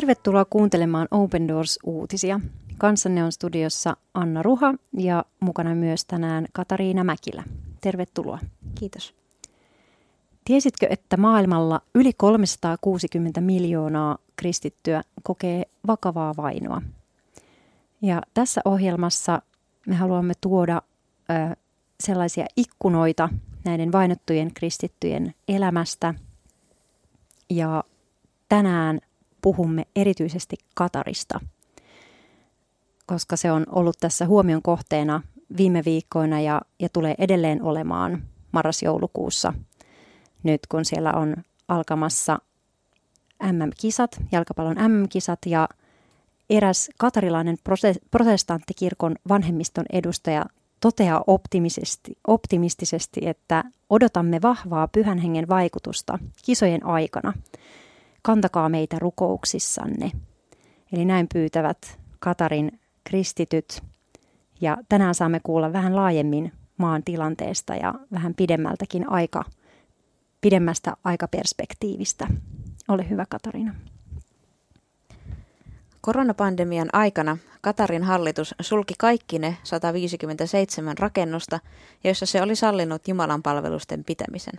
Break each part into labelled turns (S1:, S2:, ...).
S1: Tervetuloa kuuntelemaan Open Doors-uutisia. Kanssanne on studiossa Anna Ruha ja mukana myös tänään Katariina Mäkilä. Tervetuloa.
S2: Kiitos.
S1: Tiesitkö, että maailmalla yli 360 miljoonaa kristittyä kokee vakavaa vainoa? Ja tässä ohjelmassa me haluamme tuoda ö, sellaisia ikkunoita näiden vainottujen kristittyjen elämästä. Ja tänään puhumme erityisesti Katarista, koska se on ollut tässä huomion kohteena viime viikkoina ja, ja tulee edelleen olemaan marras-joulukuussa, nyt kun siellä on alkamassa MM-kisat, jalkapallon MM-kisat ja eräs katarilainen protestanttikirkon vanhemmiston edustaja toteaa optimisesti, optimistisesti, että odotamme vahvaa pyhän hengen vaikutusta kisojen aikana. Kantakaa meitä rukouksissanne. Eli näin pyytävät Katarin kristityt. Ja tänään saamme kuulla vähän laajemmin maan tilanteesta ja vähän pidemmältäkin aika, pidemmästä aikaperspektiivistä. Ole hyvä Katarina.
S2: Koronapandemian aikana Katarin hallitus sulki kaikki ne 157 rakennusta, joissa se oli sallinut Jumalan palvelusten pitämisen.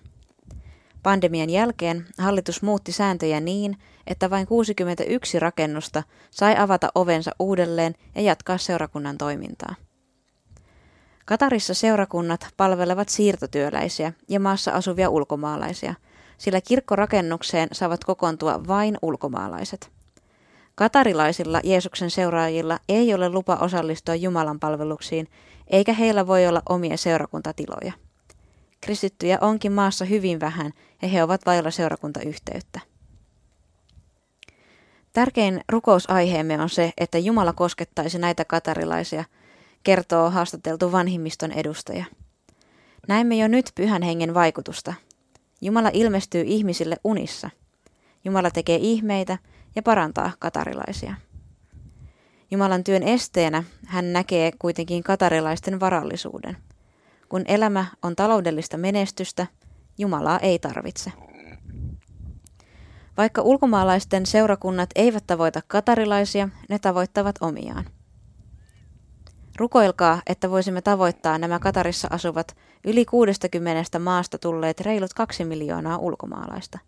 S2: Pandemian jälkeen hallitus muutti sääntöjä niin, että vain 61 rakennusta sai avata ovensa uudelleen ja jatkaa seurakunnan toimintaa. Katarissa seurakunnat palvelevat siirtotyöläisiä ja maassa asuvia ulkomaalaisia, sillä kirkkorakennukseen saavat kokoontua vain ulkomaalaiset. Katarilaisilla Jeesuksen seuraajilla ei ole lupa osallistua Jumalan palveluksiin, eikä heillä voi olla omia seurakuntatiloja. Kristittyjä onkin maassa hyvin vähän ja he ovat vailla seurakuntayhteyttä. Tärkein rukousaiheemme on se, että Jumala koskettaisi näitä katarilaisia, kertoo haastateltu vanhimmiston edustaja. Näemme jo nyt pyhän hengen vaikutusta. Jumala ilmestyy ihmisille unissa. Jumala tekee ihmeitä ja parantaa katarilaisia. Jumalan työn esteenä hän näkee kuitenkin katarilaisten varallisuuden. Kun elämä on taloudellista menestystä, Jumalaa ei tarvitse. Vaikka ulkomaalaisten seurakunnat eivät tavoita katarilaisia, ne tavoittavat omiaan. Rukoilkaa, että voisimme tavoittaa nämä Katarissa asuvat yli 60 maasta tulleet reilut kaksi miljoonaa ulkomaalaista.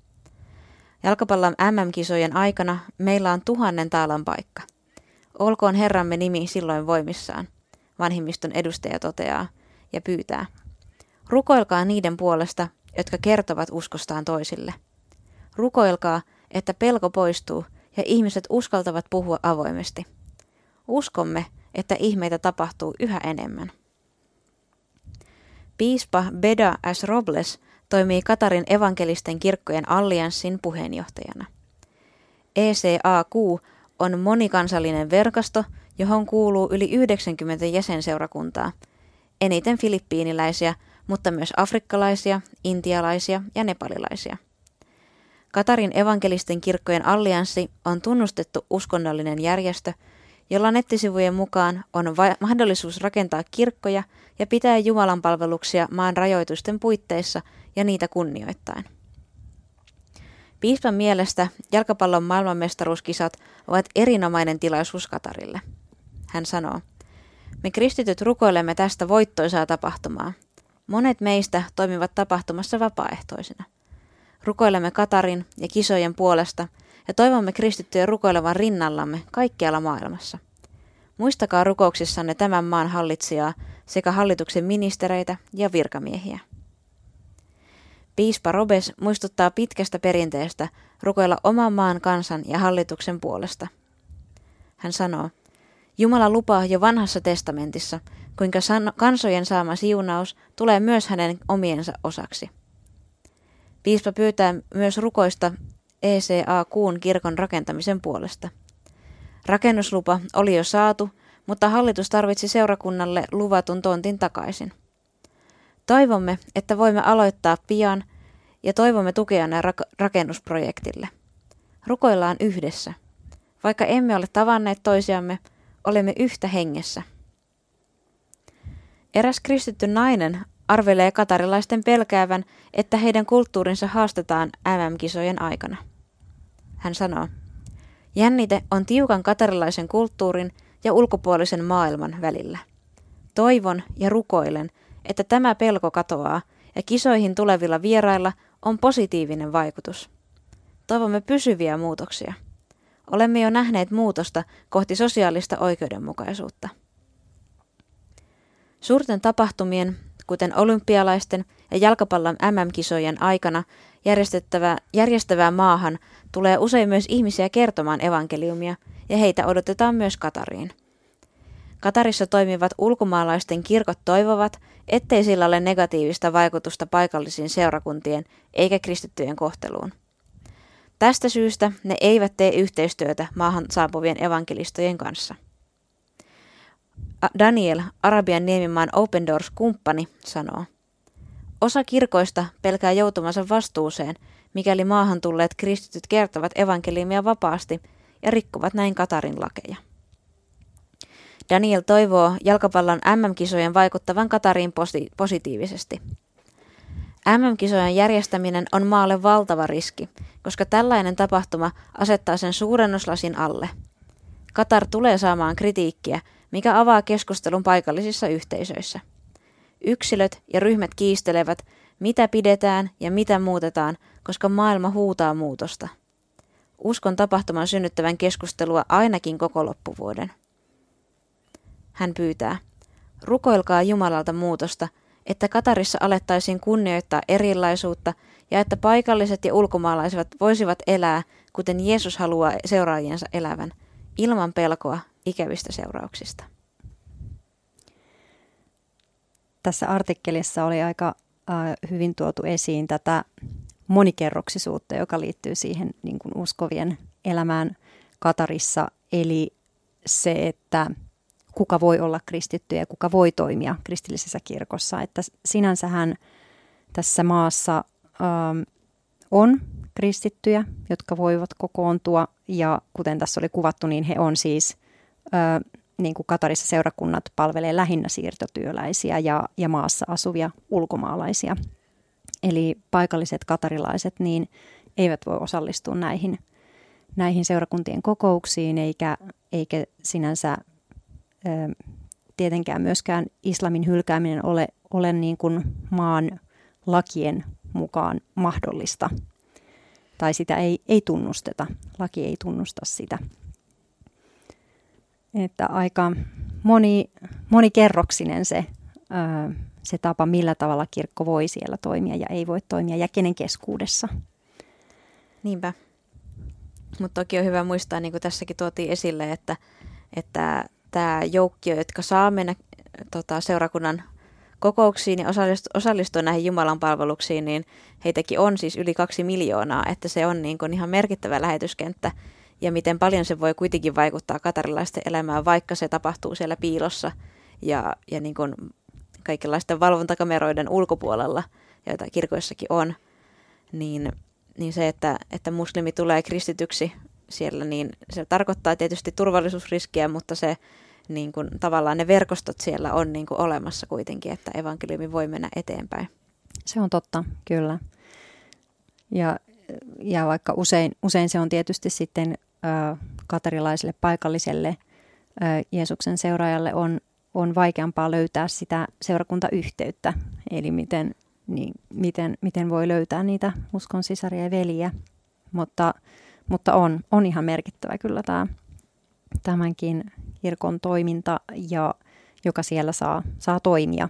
S2: Jalkapallon MM-kisojen aikana meillä on tuhannen taalan paikka. Olkoon Herramme nimi silloin voimissaan, vanhimmiston edustaja toteaa ja pyytää. Rukoilkaa niiden puolesta, jotka kertovat uskostaan toisille. Rukoilkaa, että pelko poistuu ja ihmiset uskaltavat puhua avoimesti. Uskomme, että ihmeitä tapahtuu yhä enemmän. Piispa Beda S. Robles toimii Katarin evankelisten kirkkojen allianssin puheenjohtajana. ECAQ on monikansallinen verkosto, johon kuuluu yli 90 jäsenseurakuntaa, eniten filippiiniläisiä, mutta myös afrikkalaisia, intialaisia ja nepalilaisia. Katarin evankelisten kirkkojen allianssi on tunnustettu uskonnollinen järjestö, jolla nettisivujen mukaan on va- mahdollisuus rakentaa kirkkoja ja pitää Jumalan palveluksia maan rajoitusten puitteissa ja niitä kunnioittain. Piispan mielestä jalkapallon maailmanmestaruuskisat ovat erinomainen tilaisuus Katarille. Hän sanoo, me kristityt rukoilemme tästä voittoisaa tapahtumaa. Monet meistä toimivat tapahtumassa vapaaehtoisina. Rukoilemme Katarin ja kisojen puolesta ja toivomme kristittyjä rukoilevan rinnallamme kaikkialla maailmassa. Muistakaa rukouksissanne tämän maan hallitsijaa sekä hallituksen ministereitä ja virkamiehiä. Piispa Robes muistuttaa pitkästä perinteestä rukoilla oman maan kansan ja hallituksen puolesta. Hän sanoo, Jumala lupaa jo vanhassa testamentissa, kuinka kansojen saama siunaus tulee myös hänen omiensa osaksi. Piispa pyytää myös rukoista ECA-kuun kirkon rakentamisen puolesta. Rakennuslupa oli jo saatu, mutta hallitus tarvitsi seurakunnalle luvatun tontin takaisin. Toivomme, että voimme aloittaa pian ja toivomme tukea rakennusprojektille. Rukoillaan yhdessä. Vaikka emme ole tavanneet toisiamme, olemme yhtä hengessä. Eräs kristitty nainen arvelee katarilaisten pelkäävän, että heidän kulttuurinsa haastetaan MM-kisojen aikana. Hän sanoo, Jännite on tiukan katarilaisen kulttuurin ja ulkopuolisen maailman välillä. Toivon ja rukoilen, että tämä pelko katoaa ja kisoihin tulevilla vierailla on positiivinen vaikutus. Toivomme pysyviä muutoksia. Olemme jo nähneet muutosta kohti sosiaalista oikeudenmukaisuutta. Suurten tapahtumien, kuten olympialaisten ja jalkapallon MM-kisojen aikana järjestettävää, järjestävää maahan tulee usein myös ihmisiä kertomaan evankeliumia, ja heitä odotetaan myös Katariin. Katarissa toimivat ulkomaalaisten kirkot toivovat, ettei sillä ole negatiivista vaikutusta paikallisiin seurakuntien eikä kristittyjen kohteluun. Tästä syystä ne eivät tee yhteistyötä maahan saapuvien evankelistojen kanssa. Daniel, Arabian niemimaan Open Doors-kumppani, sanoo, Osa kirkoista pelkää joutumansa vastuuseen, mikäli maahan tulleet kristityt kertovat evankeliumia vapaasti ja rikkovat näin Katarin lakeja. Daniel toivoo jalkapallon MM-kisojen vaikuttavan Katariin posi- positiivisesti. MM-kisojen järjestäminen on maalle valtava riski, koska tällainen tapahtuma asettaa sen suurennuslasin alle. Katar tulee saamaan kritiikkiä, mikä avaa keskustelun paikallisissa yhteisöissä. Yksilöt ja ryhmät kiistelevät, mitä pidetään ja mitä muutetaan, koska maailma huutaa muutosta. Uskon tapahtuman synnyttävän keskustelua ainakin koko loppuvuoden. Hän pyytää, rukoilkaa Jumalalta muutosta, että Katarissa alettaisiin kunnioittaa erilaisuutta ja että paikalliset ja ulkomaalaiset voisivat elää, kuten Jeesus haluaa seuraajiensa elävän, ilman pelkoa ikävistä seurauksista.
S1: Tässä artikkelissa oli aika äh, hyvin tuotu esiin tätä monikerroksisuutta, joka liittyy siihen niin kuin uskovien elämään Katarissa. Eli se, että kuka voi olla kristitty ja kuka voi toimia kristillisessä kirkossa. Että sinänsähän tässä maassa ähm, on kristittyjä, jotka voivat kokoontua ja kuten tässä oli kuvattu, niin he on siis, äh, niin kuin Katarissa seurakunnat palvelee lähinnä siirtotyöläisiä ja, ja maassa asuvia ulkomaalaisia. Eli paikalliset katarilaiset niin eivät voi osallistua näihin, näihin seurakuntien kokouksiin eikä, eikä sinänsä tietenkään myöskään islamin hylkääminen ole, ole niin kuin maan lakien mukaan mahdollista. Tai sitä ei, ei tunnusteta. Laki ei tunnusta sitä. Että aika moni, monikerroksinen se, se tapa, millä tavalla kirkko voi siellä toimia ja ei voi toimia ja kenen keskuudessa.
S2: Niinpä. Mutta toki on hyvä muistaa, niin kuin tässäkin tuotiin esille, että, että tämä joukkio, jotka saa mennä tota, seurakunnan kokouksiin ja osallistua näihin Jumalan palveluksiin, niin heitäkin on siis yli kaksi miljoonaa, että se on niin kuin ihan merkittävä lähetyskenttä. Ja miten paljon se voi kuitenkin vaikuttaa katarilaisten elämään, vaikka se tapahtuu siellä piilossa ja, ja niin kuin kaikenlaisten valvontakameroiden ulkopuolella, joita kirkoissakin on, niin, niin se, että, että muslimi tulee kristityksi siellä, niin se tarkoittaa tietysti turvallisuusriskiä, mutta se niin kuin, tavallaan ne verkostot siellä on niin kuin, olemassa kuitenkin, että evankeliumi voi mennä eteenpäin.
S1: Se on totta, kyllä. Ja, ja vaikka usein, usein se on tietysti sitten ö, katarilaiselle paikalliselle ö, Jeesuksen seuraajalle on, on vaikeampaa löytää sitä seurakuntayhteyttä, eli miten, niin, miten, miten voi löytää niitä uskon sisaria ja veliä. Mutta, mutta on, on ihan merkittävä kyllä tämä tämänkin kirkon toiminta, ja joka siellä saa, saa toimia,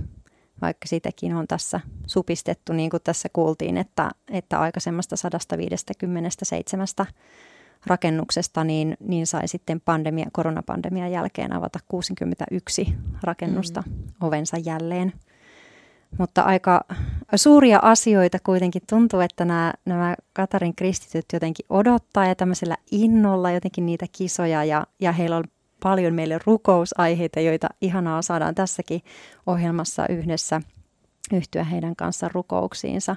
S1: vaikka sitäkin on tässä supistettu, niin kuin tässä kuultiin, että, että aikaisemmasta 157 rakennuksesta, niin, niin sai sitten pandemia, koronapandemian jälkeen avata 61 rakennusta mm. ovensa jälleen. Mutta aika suuria asioita kuitenkin tuntuu, että nämä, nämä Katarin kristityt jotenkin odottaa ja tämmöisellä innolla jotenkin niitä kisoja ja, ja heillä on paljon meille rukousaiheita, joita ihanaa saadaan tässäkin ohjelmassa yhdessä yhtyä heidän kanssa rukouksiinsa.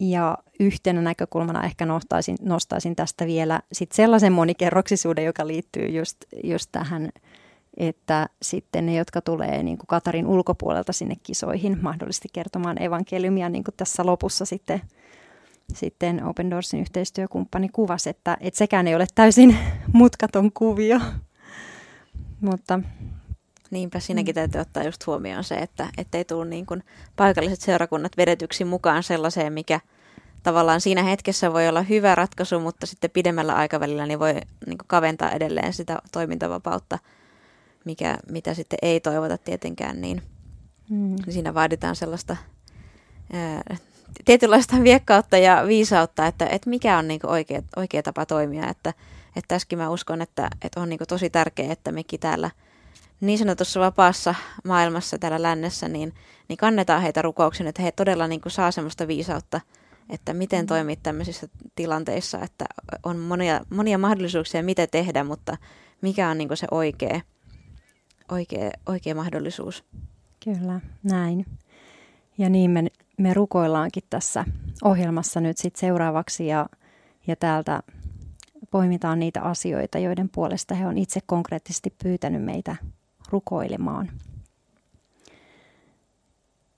S1: Ja yhtenä näkökulmana ehkä nostaisin, nostaisin tästä vielä sit sellaisen monikerroksisuuden, joka liittyy just, just tähän, että sitten ne, jotka tulee niin kuin Katarin ulkopuolelta sinne kisoihin, mahdollisesti kertomaan evankeliumia, niin kuin tässä lopussa sitten sitten Open Doorsin yhteistyökumppani kuvasi, että, että sekään ei ole täysin mutkaton kuvio. Mutta
S2: Niinpä siinäkin mm. täytyy ottaa just huomioon se, että ei tule niin kuin paikalliset seurakunnat vedetyksi mukaan sellaiseen, mikä tavallaan siinä hetkessä voi olla hyvä ratkaisu, mutta sitten pidemmällä aikavälillä niin voi niin kuin kaventaa edelleen sitä toimintavapautta, mikä, mitä sitten ei toivota tietenkään, niin mm. siinä vaaditaan sellaista ää, tietynlaista viekkautta ja viisautta, että, että mikä on niin oikea, oikea tapa toimia, että, että tässäkin mä uskon, että, että on niin tosi tärkeää, että mekin täällä – niin sanotussa vapaassa maailmassa täällä lännessä, niin, niin kannetaan heitä rukouksen, että he todella niin kuin saa semmoista viisautta, että miten mm. toimia tämmöisissä tilanteissa, että on monia, monia mahdollisuuksia, mitä tehdä, mutta mikä on niin kuin se oikea, oikea, oikea mahdollisuus.
S1: Kyllä, näin. Ja niin me, me rukoillaankin tässä ohjelmassa nyt sit seuraavaksi ja, ja täältä poimitaan niitä asioita, joiden puolesta he on itse konkreettisesti pyytänyt meitä rukoilemaan.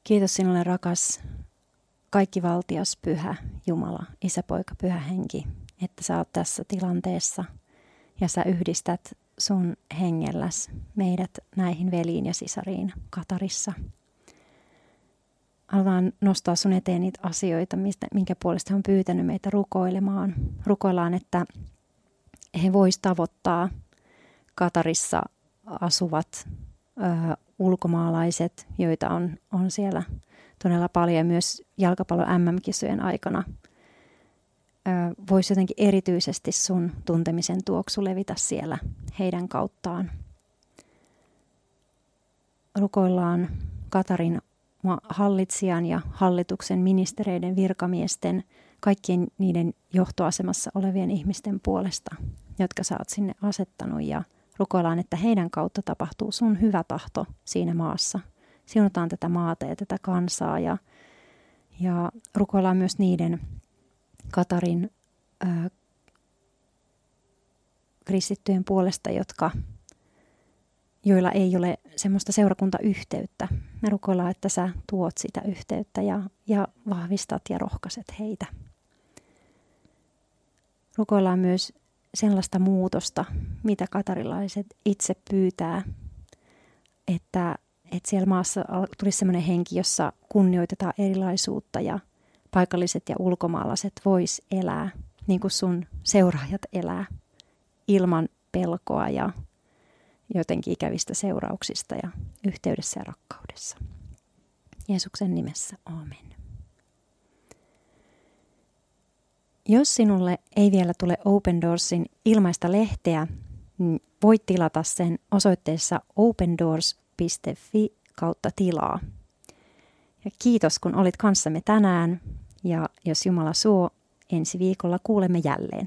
S1: Kiitos sinulle rakas, kaikki valtias pyhä Jumala, isä, poika, pyhä henki, että sä oot tässä tilanteessa ja sä yhdistät sun hengelläs meidät näihin veliin ja sisariin Katarissa. Haluan nostaa sun eteen niitä asioita, mistä, minkä puolesta on pyytänyt meitä rukoilemaan. Rukoillaan, että he vois tavoittaa Katarissa asuvat ö, ulkomaalaiset, joita on, on siellä todella paljon myös jalkapallon MM-kisojen aikana. Voisi jotenkin erityisesti sun tuntemisen tuoksu levitä siellä heidän kauttaan. Rukoillaan Katarin hallitsijan ja hallituksen ministereiden virkamiesten, kaikkien niiden johtoasemassa olevien ihmisten puolesta, jotka sä oot sinne asettanut ja Rukoillaan, että heidän kautta tapahtuu sun hyvä tahto siinä maassa. Siunataan tätä maata ja tätä kansaa ja, ja rukoillaan myös niiden Katarin ö, kristittyjen puolesta, jotka, joilla ei ole semmoista seurakuntayhteyttä. Me rukoillaan, että sä tuot sitä yhteyttä ja, ja vahvistat ja rohkaiset heitä. Rukoillaan myös sellaista muutosta, mitä katarilaiset itse pyytää, että, että siellä maassa tulisi sellainen henki, jossa kunnioitetaan erilaisuutta ja paikalliset ja ulkomaalaiset vois elää niin kuin sun seuraajat elää ilman pelkoa ja jotenkin ikävistä seurauksista ja yhteydessä ja rakkaudessa. Jeesuksen nimessä, amen. Jos sinulle ei vielä tule Open Doorsin ilmaista lehteä, niin voit tilata sen osoitteessa opendoors.fi kautta tilaa. Ja kiitos kun olit kanssamme tänään ja jos Jumala suo, ensi viikolla kuulemme jälleen.